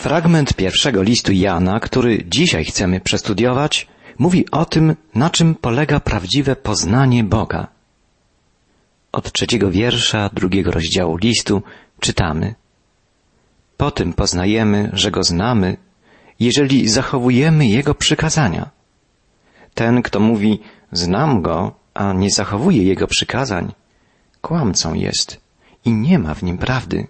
Fragment pierwszego listu Jana, który dzisiaj chcemy przestudiować, mówi o tym, na czym polega prawdziwe poznanie Boga. Od trzeciego wiersza drugiego rozdziału listu czytamy. Po tym poznajemy, że Go znamy, jeżeli zachowujemy Jego przykazania. Ten, kto mówi, znam Go, a nie zachowuje Jego przykazań, kłamcą jest i nie ma w nim prawdy.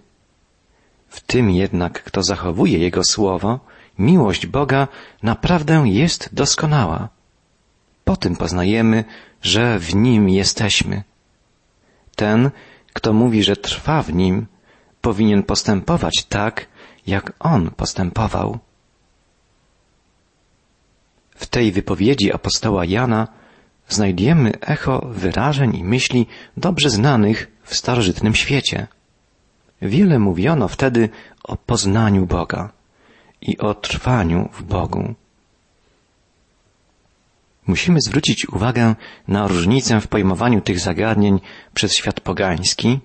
W tym jednak, kto zachowuje Jego słowo, miłość Boga naprawdę jest doskonała. Po tym poznajemy, że w Nim jesteśmy. Ten, kto mówi, że trwa w Nim, powinien postępować tak, jak On postępował. W tej wypowiedzi apostoła Jana znajdujemy echo wyrażeń i myśli dobrze znanych w starożytnym świecie. Wiele mówiono wtedy o poznaniu Boga i o trwaniu w Bogu. Musimy zwrócić uwagę na różnicę w pojmowaniu tych zagadnień przez świat pogański,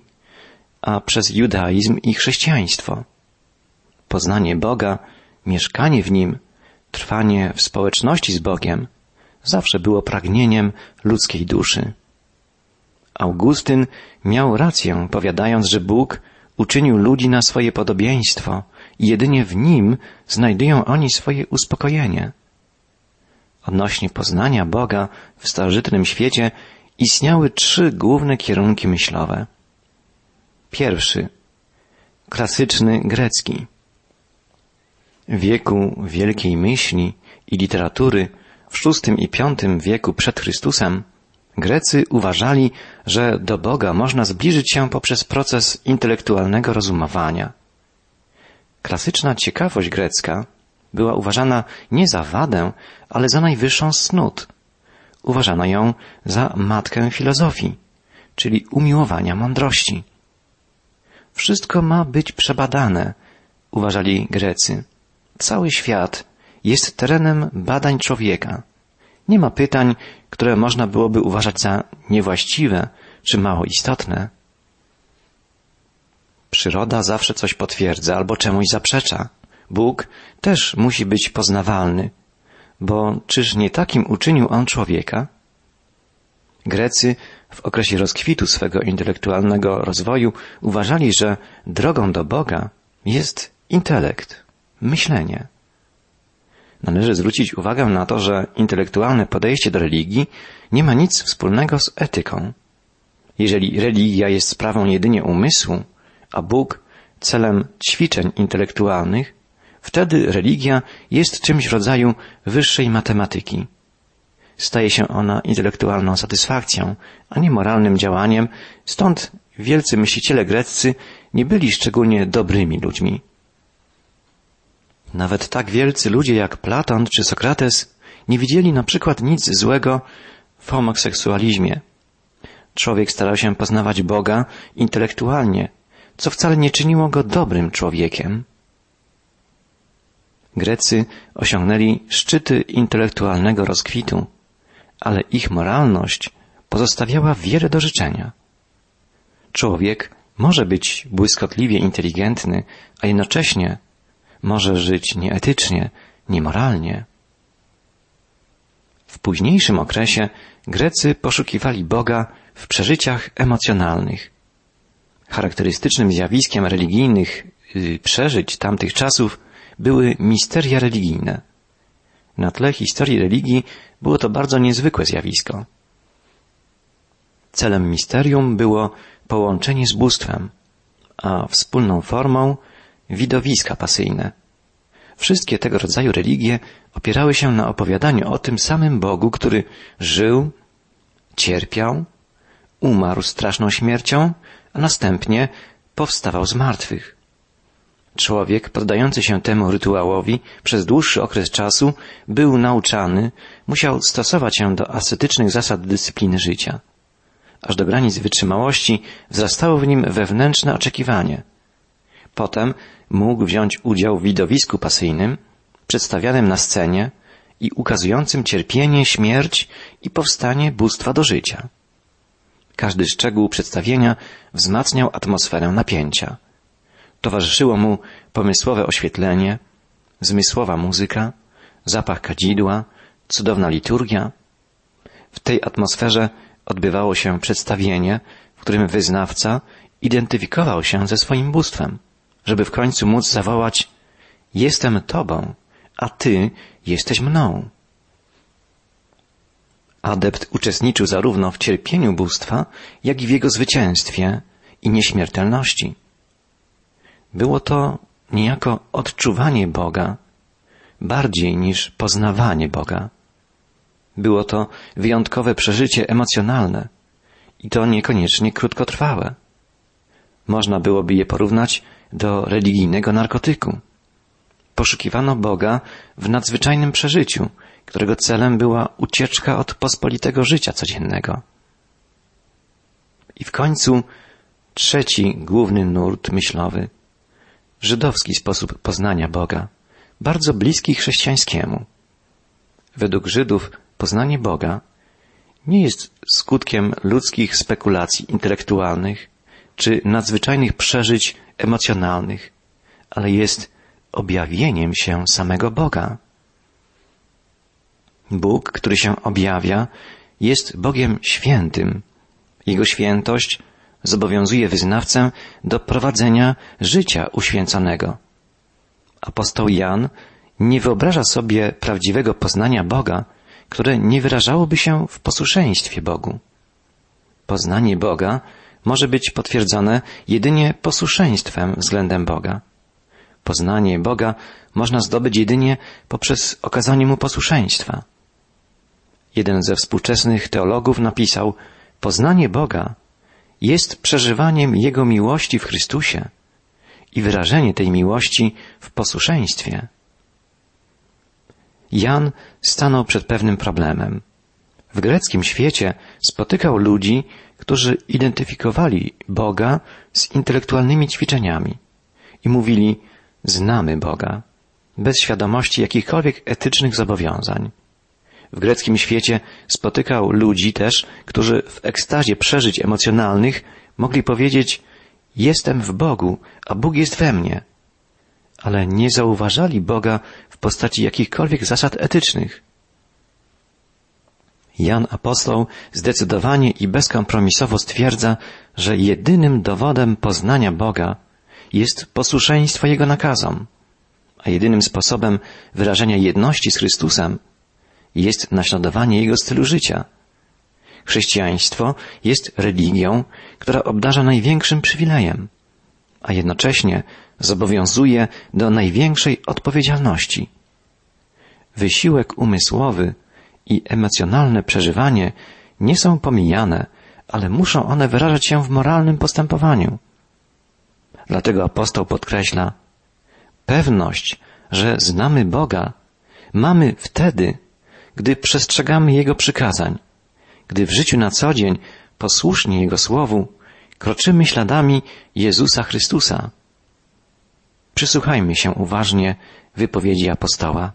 a przez judaizm i chrześcijaństwo. Poznanie Boga, mieszkanie w Nim, trwanie w społeczności z Bogiem zawsze było pragnieniem ludzkiej duszy. Augustyn miał rację, powiadając, że Bóg uczynił ludzi na swoje podobieństwo i jedynie w Nim znajdują oni swoje uspokojenie. Odnośnie poznania Boga w starożytnym świecie istniały trzy główne kierunki myślowe. Pierwszy, klasyczny grecki. W wieku wielkiej myśli i literatury w VI i V wieku przed Chrystusem Grecy uważali, że do Boga można zbliżyć się poprzez proces intelektualnego rozumowania. Klasyczna ciekawość grecka była uważana nie za wadę, ale za najwyższą snut. Uważano ją za matkę filozofii, czyli umiłowania mądrości. Wszystko ma być przebadane, uważali Grecy. Cały świat jest terenem badań człowieka. Nie ma pytań, które można byłoby uważać za niewłaściwe czy mało istotne. Przyroda zawsze coś potwierdza albo czemuś zaprzecza. Bóg też musi być poznawalny, bo czyż nie takim uczynił On człowieka? Grecy w okresie rozkwitu swego intelektualnego rozwoju uważali, że drogą do Boga jest intelekt, myślenie. Należy zwrócić uwagę na to, że intelektualne podejście do religii nie ma nic wspólnego z etyką. Jeżeli religia jest sprawą jedynie umysłu, a Bóg celem ćwiczeń intelektualnych, wtedy religia jest czymś w rodzaju wyższej matematyki. Staje się ona intelektualną satysfakcją, a nie moralnym działaniem, stąd wielcy myśliciele greccy nie byli szczególnie dobrymi ludźmi. Nawet tak wielcy ludzie jak Platon czy Sokrates nie widzieli na przykład nic złego w homoseksualizmie. Człowiek starał się poznawać Boga intelektualnie, co wcale nie czyniło go dobrym człowiekiem. Grecy osiągnęli szczyty intelektualnego rozkwitu, ale ich moralność pozostawiała wiele do życzenia. Człowiek może być błyskotliwie inteligentny, a jednocześnie może żyć nieetycznie, niemoralnie. W późniejszym okresie Grecy poszukiwali Boga w przeżyciach emocjonalnych. Charakterystycznym zjawiskiem religijnych y, przeżyć tamtych czasów były misteria religijne. Na tle historii religii było to bardzo niezwykłe zjawisko. Celem misterium było połączenie z bóstwem, a wspólną formą widowiska pasyjne. Wszystkie tego rodzaju religie opierały się na opowiadaniu o tym samym Bogu, który żył, cierpiał, umarł straszną śmiercią, a następnie powstawał z martwych. Człowiek poddający się temu rytuałowi przez dłuższy okres czasu był nauczany, musiał stosować się do ascetycznych zasad dyscypliny życia. Aż do granic wytrzymałości wzrastało w nim wewnętrzne oczekiwanie – Potem mógł wziąć udział w widowisku pasyjnym, przedstawianym na scenie i ukazującym cierpienie, śmierć i powstanie bóstwa do życia. Każdy szczegół przedstawienia wzmacniał atmosferę napięcia. Towarzyszyło mu pomysłowe oświetlenie, zmysłowa muzyka, zapach kadzidła, cudowna liturgia. W tej atmosferze odbywało się przedstawienie, w którym wyznawca identyfikował się ze swoim bóstwem, żeby w końcu móc zawołać Jestem Tobą, a Ty jesteś mną. Adept uczestniczył zarówno w cierpieniu bóstwa, jak i w jego zwycięstwie i nieśmiertelności. Było to niejako odczuwanie Boga bardziej niż poznawanie Boga. Było to wyjątkowe przeżycie emocjonalne i to niekoniecznie krótkotrwałe. Można byłoby je porównać do religijnego narkotyku. Poszukiwano Boga w nadzwyczajnym przeżyciu, którego celem była ucieczka od pospolitego życia codziennego. I w końcu trzeci główny nurt myślowy, żydowski sposób poznania Boga, bardzo bliski chrześcijańskiemu. Według Żydów poznanie Boga nie jest skutkiem ludzkich spekulacji intelektualnych czy nadzwyczajnych przeżyć emocjonalnych, ale jest objawieniem się samego Boga. Bóg, który się objawia, jest Bogiem świętym. Jego świętość zobowiązuje wyznawcę do prowadzenia życia uświęconego. Apostoł Jan nie wyobraża sobie prawdziwego poznania Boga, które nie wyrażałoby się w posłuszeństwie Bogu. Poznanie Boga może być potwierdzone jedynie posłuszeństwem względem Boga. Poznanie Boga można zdobyć jedynie poprzez okazanie Mu posłuszeństwa. Jeden ze współczesnych teologów napisał, poznanie Boga jest przeżywaniem Jego miłości w Chrystusie i wyrażenie tej miłości w posłuszeństwie. Jan stanął przed pewnym problemem. W greckim świecie spotykał ludzi, którzy identyfikowali Boga z intelektualnymi ćwiczeniami i mówili, znamy Boga, bez świadomości jakichkolwiek etycznych zobowiązań. W greckim świecie spotykał ludzi też, którzy w ekstazie przeżyć emocjonalnych mogli powiedzieć Jestem w Bogu, a Bóg jest we mnie. Ale nie zauważali Boga w postaci jakichkolwiek zasad etycznych. Jan Apostoł zdecydowanie i bezkompromisowo stwierdza, że jedynym dowodem poznania Boga jest posłuszeństwo Jego nakazom, a jedynym sposobem wyrażenia jedności z Chrystusem jest naśladowanie Jego stylu życia. Chrześcijaństwo jest religią, która obdarza największym przywilejem, a jednocześnie zobowiązuje do największej odpowiedzialności. Wysiłek umysłowy i emocjonalne przeżywanie nie są pomijane, ale muszą one wyrażać się w moralnym postępowaniu. Dlatego apostoł podkreśla, pewność, że znamy Boga, mamy wtedy, gdy przestrzegamy Jego przykazań, gdy w życiu na co dzień posłusznie Jego słowu kroczymy śladami Jezusa Chrystusa. Przysłuchajmy się uważnie wypowiedzi apostoła.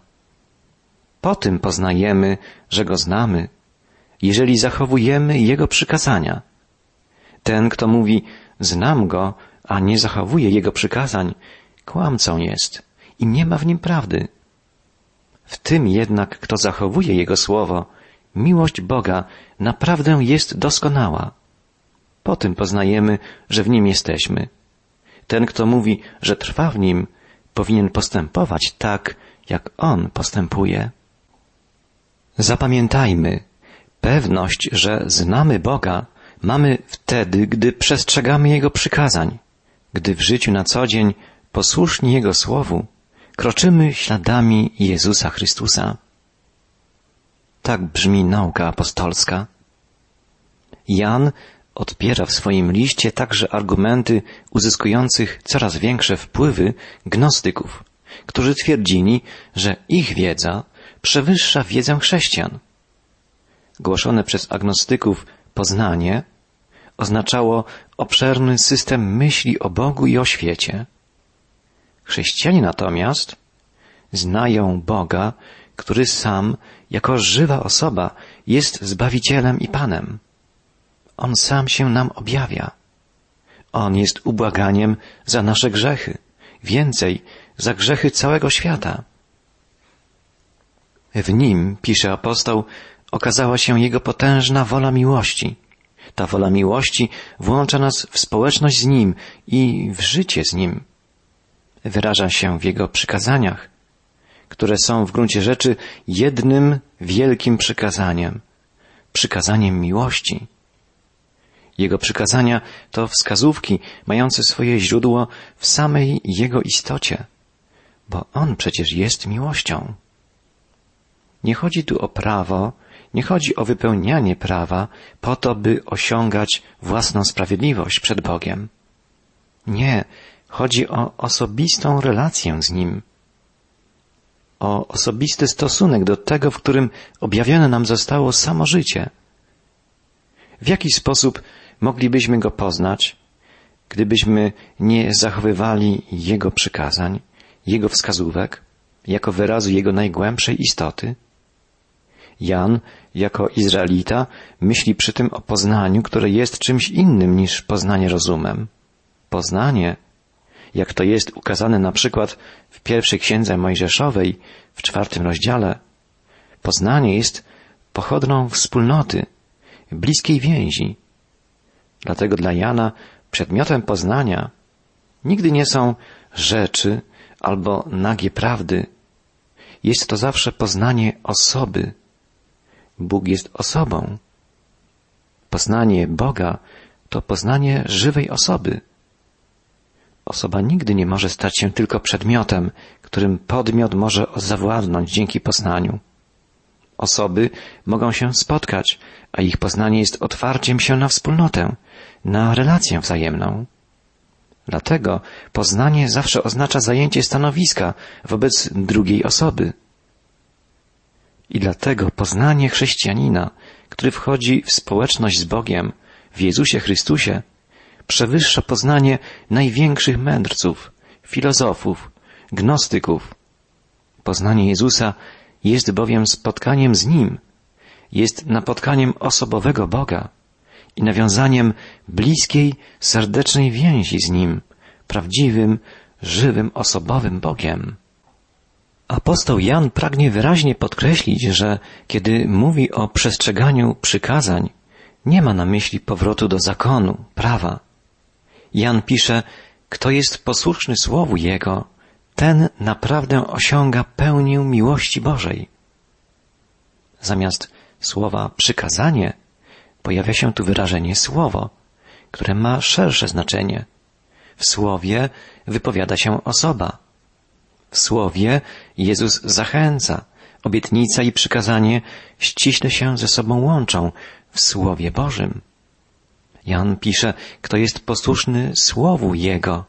Po tym poznajemy, że Go znamy, jeżeli zachowujemy Jego przykazania. Ten, kto mówi, znam Go, a nie zachowuje Jego przykazań, kłamcą jest i nie ma w nim prawdy. W tym jednak, kto zachowuje Jego słowo, miłość Boga naprawdę jest doskonała. Po tym poznajemy, że w nim jesteśmy. Ten, kto mówi, że trwa w nim, powinien postępować tak, jak on postępuje. Zapamiętajmy, pewność, że znamy Boga, mamy wtedy, gdy przestrzegamy Jego przykazań, gdy w życiu na co dzień posłuszni Jego słowu kroczymy śladami Jezusa Chrystusa. Tak brzmi nauka apostolska. Jan odpiera w swoim liście także argumenty uzyskujących coraz większe wpływy gnostyków, którzy twierdzili, że ich wiedza przewyższa wiedzę chrześcijan. Głoszone przez agnostyków poznanie oznaczało obszerny system myśli o Bogu i o świecie. Chrześcijanie natomiast znają Boga, który sam, jako żywa osoba, jest Zbawicielem i Panem. On sam się nam objawia. On jest ubłaganiem za nasze grzechy, więcej za grzechy całego świata. W nim, pisze apostoł, okazała się jego potężna wola miłości. Ta wola miłości włącza nas w społeczność z nim i w życie z nim. Wyraża się w jego przykazaniach, które są w gruncie rzeczy jednym wielkim przykazaniem przykazaniem miłości. Jego przykazania to wskazówki mające swoje źródło w samej Jego istocie, bo On przecież jest miłością. Nie chodzi tu o prawo, nie chodzi o wypełnianie prawa po to, by osiągać własną sprawiedliwość przed Bogiem. Nie, chodzi o osobistą relację z Nim, o osobisty stosunek do tego, w którym objawione nam zostało samo życie. W jaki sposób moglibyśmy go poznać, gdybyśmy nie zachowywali Jego przykazań, Jego wskazówek, jako wyrazu Jego najgłębszej istoty? Jan, jako Izraelita, myśli przy tym o poznaniu, które jest czymś innym niż poznanie rozumem. Poznanie, jak to jest ukazane na przykład w pierwszej księdze Mojżeszowej, w czwartym rozdziale, poznanie jest pochodną wspólnoty, bliskiej więzi. Dlatego dla Jana przedmiotem poznania nigdy nie są rzeczy albo nagie prawdy. Jest to zawsze poznanie osoby. Bóg jest osobą. Poznanie Boga to poznanie żywej osoby. Osoba nigdy nie może stać się tylko przedmiotem, którym podmiot może zawładnąć dzięki poznaniu. Osoby mogą się spotkać, a ich poznanie jest otwarciem się na wspólnotę, na relację wzajemną. Dlatego poznanie zawsze oznacza zajęcie stanowiska wobec drugiej osoby. I dlatego poznanie chrześcijanina, który wchodzi w społeczność z Bogiem, w Jezusie Chrystusie, przewyższa poznanie największych mędrców, filozofów, gnostyków. Poznanie Jezusa jest bowiem spotkaniem z Nim, jest napotkaniem osobowego Boga i nawiązaniem bliskiej, serdecznej więzi z Nim, prawdziwym, żywym, osobowym Bogiem. Apostoł Jan pragnie wyraźnie podkreślić, że kiedy mówi o przestrzeganiu przykazań, nie ma na myśli powrotu do zakonu, prawa. Jan pisze, kto jest posłuszny Słowu Jego, ten naprawdę osiąga pełnię miłości Bożej. Zamiast słowa przykazanie pojawia się tu wyrażenie słowo, które ma szersze znaczenie. W słowie wypowiada się osoba. W słowie Jezus zachęca, obietnica i przykazanie ściśle się ze sobą łączą w Słowie Bożym. Jan pisze, kto jest posłuszny Słowu Jego,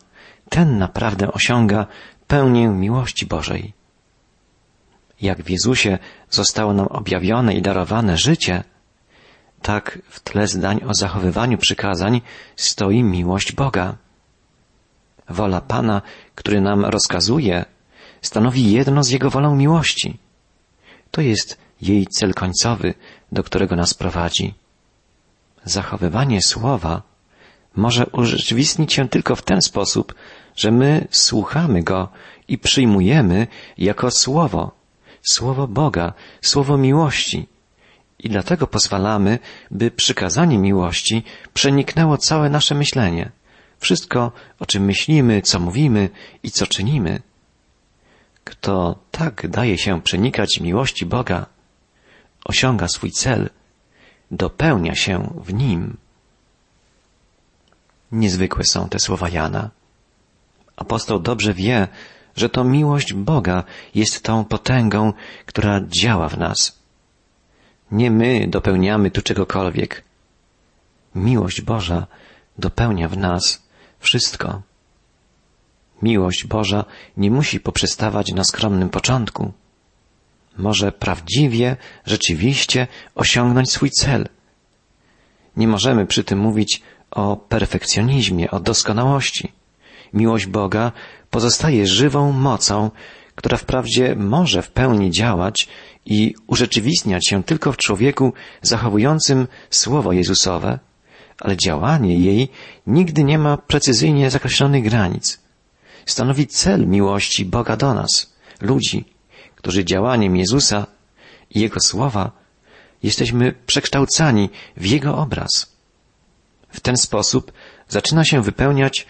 ten naprawdę osiąga pełnię miłości Bożej. Jak w Jezusie zostało nam objawione i darowane życie, tak w tle zdań o zachowywaniu przykazań stoi miłość Boga. Wola Pana, który nam rozkazuje, stanowi jedno z Jego wolą miłości. To jest jej cel końcowy, do którego nas prowadzi. Zachowywanie słowa może urzeczywistnić się tylko w ten sposób, że my słuchamy Go i przyjmujemy jako Słowo, Słowo Boga, Słowo miłości. I dlatego pozwalamy, by przykazanie miłości przeniknęło całe nasze myślenie. Wszystko, o czym myślimy, co mówimy i co czynimy. Kto tak daje się przenikać miłości Boga, osiąga swój cel, dopełnia się w nim. Niezwykłe są te słowa Jana. Apostoł dobrze wie, że to miłość Boga jest tą potęgą, która działa w nas. Nie my dopełniamy tu czegokolwiek. Miłość Boża dopełnia w nas wszystko. Miłość Boża nie musi poprzestawać na skromnym początku. Może prawdziwie, rzeczywiście osiągnąć swój cel. Nie możemy przy tym mówić o perfekcjonizmie, o doskonałości. Miłość Boga pozostaje żywą mocą, która wprawdzie może w pełni działać i urzeczywistniać się tylko w człowieku zachowującym Słowo Jezusowe, ale działanie jej nigdy nie ma precyzyjnie zakreślonych granic. Stanowi cel miłości Boga do nas, ludzi, którzy działaniem Jezusa i Jego słowa, jesteśmy przekształcani w Jego obraz. W ten sposób zaczyna się wypełniać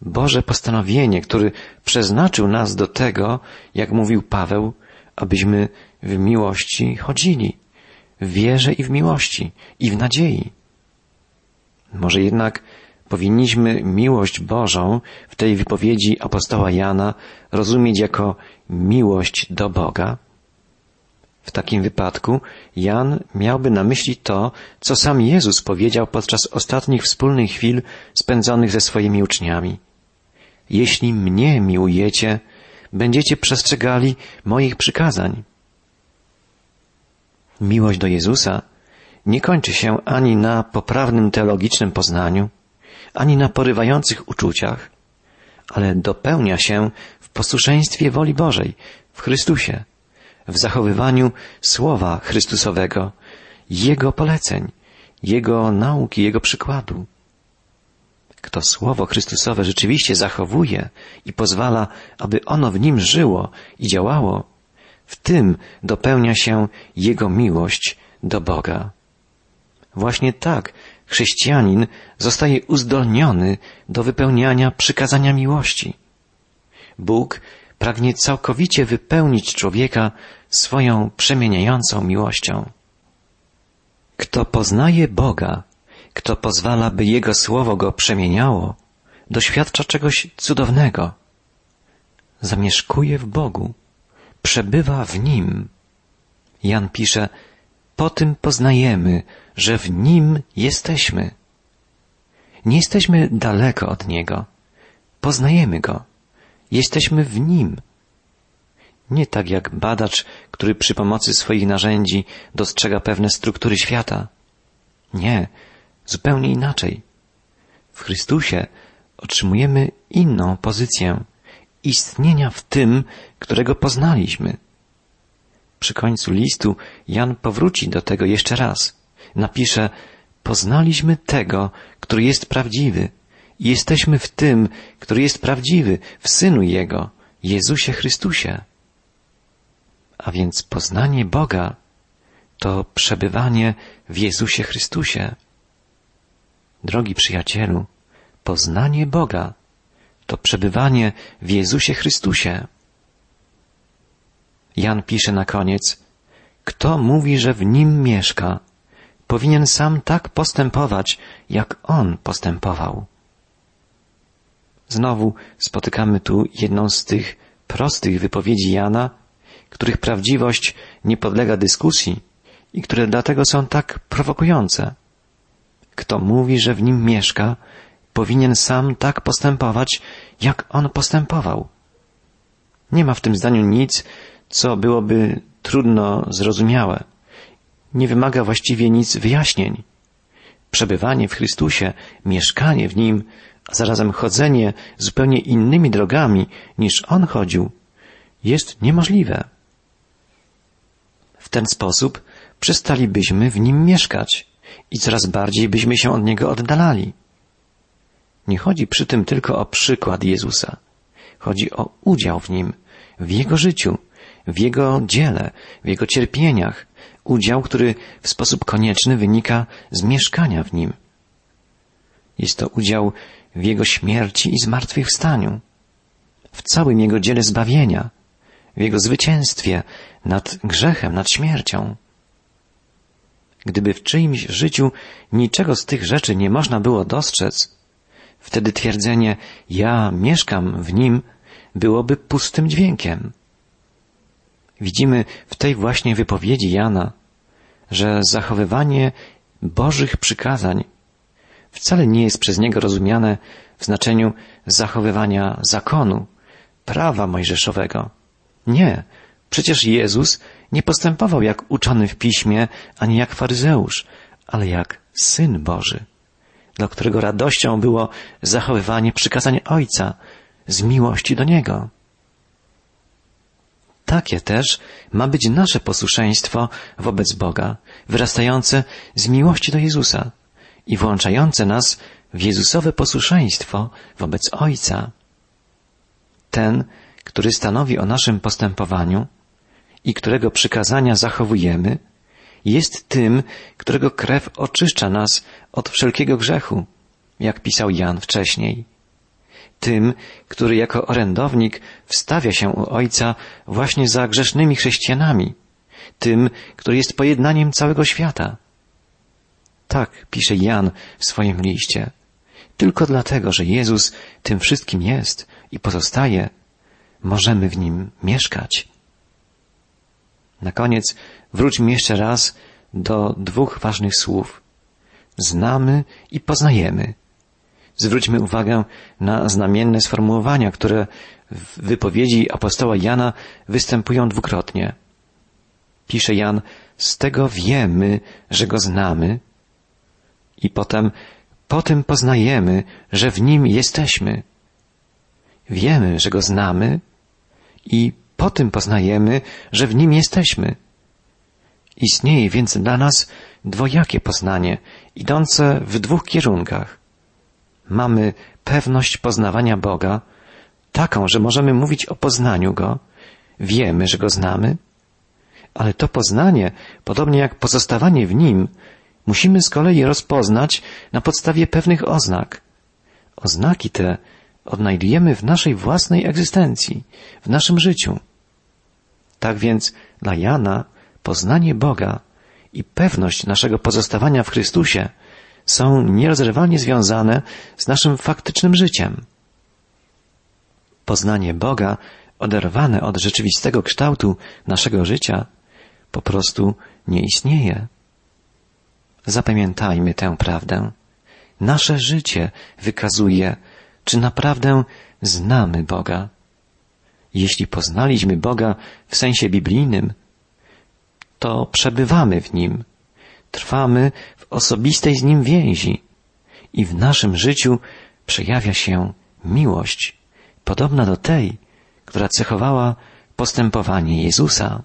Boże postanowienie, który przeznaczył nas do tego, jak mówił Paweł, abyśmy w miłości chodzili, w wierze i w miłości, i w nadziei. Może jednak powinniśmy miłość Bożą w tej wypowiedzi apostoła Jana rozumieć jako miłość do Boga? W takim wypadku Jan miałby na myśli to, co sam Jezus powiedział podczas ostatnich wspólnych chwil spędzonych ze swoimi uczniami. Jeśli mnie miłujecie, będziecie przestrzegali moich przykazań. Miłość do Jezusa nie kończy się ani na poprawnym teologicznym poznaniu, ani na porywających uczuciach, ale dopełnia się w posłuszeństwie woli Bożej, w Chrystusie, w zachowywaniu Słowa Chrystusowego, Jego poleceń, Jego nauki, Jego przykładu. Kto Słowo Chrystusowe rzeczywiście zachowuje i pozwala, aby ono w nim żyło i działało, w tym dopełnia się Jego miłość do Boga. Właśnie tak chrześcijanin zostaje uzdolniony do wypełniania przykazania miłości. Bóg pragnie całkowicie wypełnić człowieka swoją przemieniającą miłością. Kto poznaje Boga, kto pozwala, by Jego słowo go przemieniało, doświadcza czegoś cudownego. Zamieszkuje w Bogu, przebywa w Nim. Jan pisze, po tym poznajemy, że w Nim jesteśmy. Nie jesteśmy daleko od Niego. Poznajemy Go. Jesteśmy w Nim. Nie tak jak badacz, który przy pomocy swoich narzędzi dostrzega pewne struktury świata. Nie, zupełnie inaczej. W Chrystusie otrzymujemy inną pozycję istnienia w tym, którego poznaliśmy. Przy końcu listu Jan powróci do tego jeszcze raz. Napisze, poznaliśmy tego, który jest prawdziwy i jesteśmy w tym, który jest prawdziwy, w Synu Jego, Jezusie Chrystusie. A więc poznanie Boga to przebywanie w Jezusie Chrystusie. Drogi przyjacielu, poznanie Boga to przebywanie w Jezusie Chrystusie. Jan pisze na koniec, kto mówi, że w nim mieszka, powinien sam tak postępować, jak on postępował. Znowu spotykamy tu jedną z tych prostych wypowiedzi Jana, których prawdziwość nie podlega dyskusji i które dlatego są tak prowokujące. Kto mówi, że w nim mieszka, powinien sam tak postępować, jak on postępował. Nie ma w tym zdaniu nic, co byłoby trudno zrozumiałe. Nie wymaga właściwie nic wyjaśnień. Przebywanie w Chrystusie, mieszkanie w Nim, a zarazem chodzenie zupełnie innymi drogami niż On chodził, jest niemożliwe. W ten sposób przestalibyśmy w Nim mieszkać i coraz bardziej byśmy się od Niego oddalali. Nie chodzi przy tym tylko o przykład Jezusa. Chodzi o udział w Nim, w Jego życiu, w Jego dziele, w Jego cierpieniach, udział, który w sposób konieczny wynika z mieszkania w Nim. Jest to udział w Jego śmierci i zmartwychwstaniu, w całym Jego dziele zbawienia, w Jego zwycięstwie nad grzechem, nad śmiercią. Gdyby w czyimś życiu niczego z tych rzeczy nie można było dostrzec, wtedy twierdzenie ja mieszkam w nim byłoby pustym dźwiękiem. Widzimy w tej właśnie wypowiedzi Jana, że zachowywanie Bożych przykazań wcale nie jest przez niego rozumiane w znaczeniu zachowywania zakonu, prawa mojżeszowego. Nie, przecież Jezus nie postępował jak uczony w piśmie, ani jak faryzeusz, ale jak Syn Boży, dla którego radością było zachowywanie przykazań Ojca z miłości do Niego. Takie też ma być nasze posłuszeństwo wobec Boga, wyrastające z miłości do Jezusa i włączające nas w Jezusowe posłuszeństwo wobec Ojca. Ten, który stanowi o naszym postępowaniu i którego przykazania zachowujemy, jest tym, którego krew oczyszcza nas od wszelkiego grzechu, jak pisał Jan wcześniej. Tym, który jako orędownik wstawia się u Ojca właśnie za grzesznymi chrześcijanami, tym, który jest pojednaniem całego świata. Tak pisze Jan w swoim liście. Tylko dlatego, że Jezus tym wszystkim jest i pozostaje, możemy w nim mieszkać. Na koniec wróćmy jeszcze raz do dwóch ważnych słów. Znamy i poznajemy. Zwróćmy uwagę na znamienne sformułowania, które w wypowiedzi apostoła Jana występują dwukrotnie. Pisze Jan, z tego wiemy, że go znamy i potem po tym poznajemy, że w nim jesteśmy. Wiemy, że go znamy i po tym poznajemy, że w nim jesteśmy. Istnieje więc dla nas dwojakie poznanie, idące w dwóch kierunkach. Mamy pewność poznawania Boga, taką, że możemy mówić o poznaniu Go, wiemy, że Go znamy, ale to poznanie, podobnie jak pozostawanie w Nim, musimy z kolei rozpoznać na podstawie pewnych oznak. Oznaki te odnajdujemy w naszej własnej egzystencji, w naszym życiu. Tak więc dla Jana poznanie Boga i pewność naszego pozostawania w Chrystusie są nierozerwalnie związane z naszym faktycznym życiem. Poznanie Boga, oderwane od rzeczywistego kształtu naszego życia, po prostu nie istnieje. Zapamiętajmy tę prawdę. Nasze życie wykazuje, czy naprawdę znamy Boga. Jeśli poznaliśmy Boga w sensie biblijnym, to przebywamy w Nim, trwamy w osobistej z Nim więzi i w naszym życiu przejawia się miłość, podobna do tej, która cechowała postępowanie Jezusa.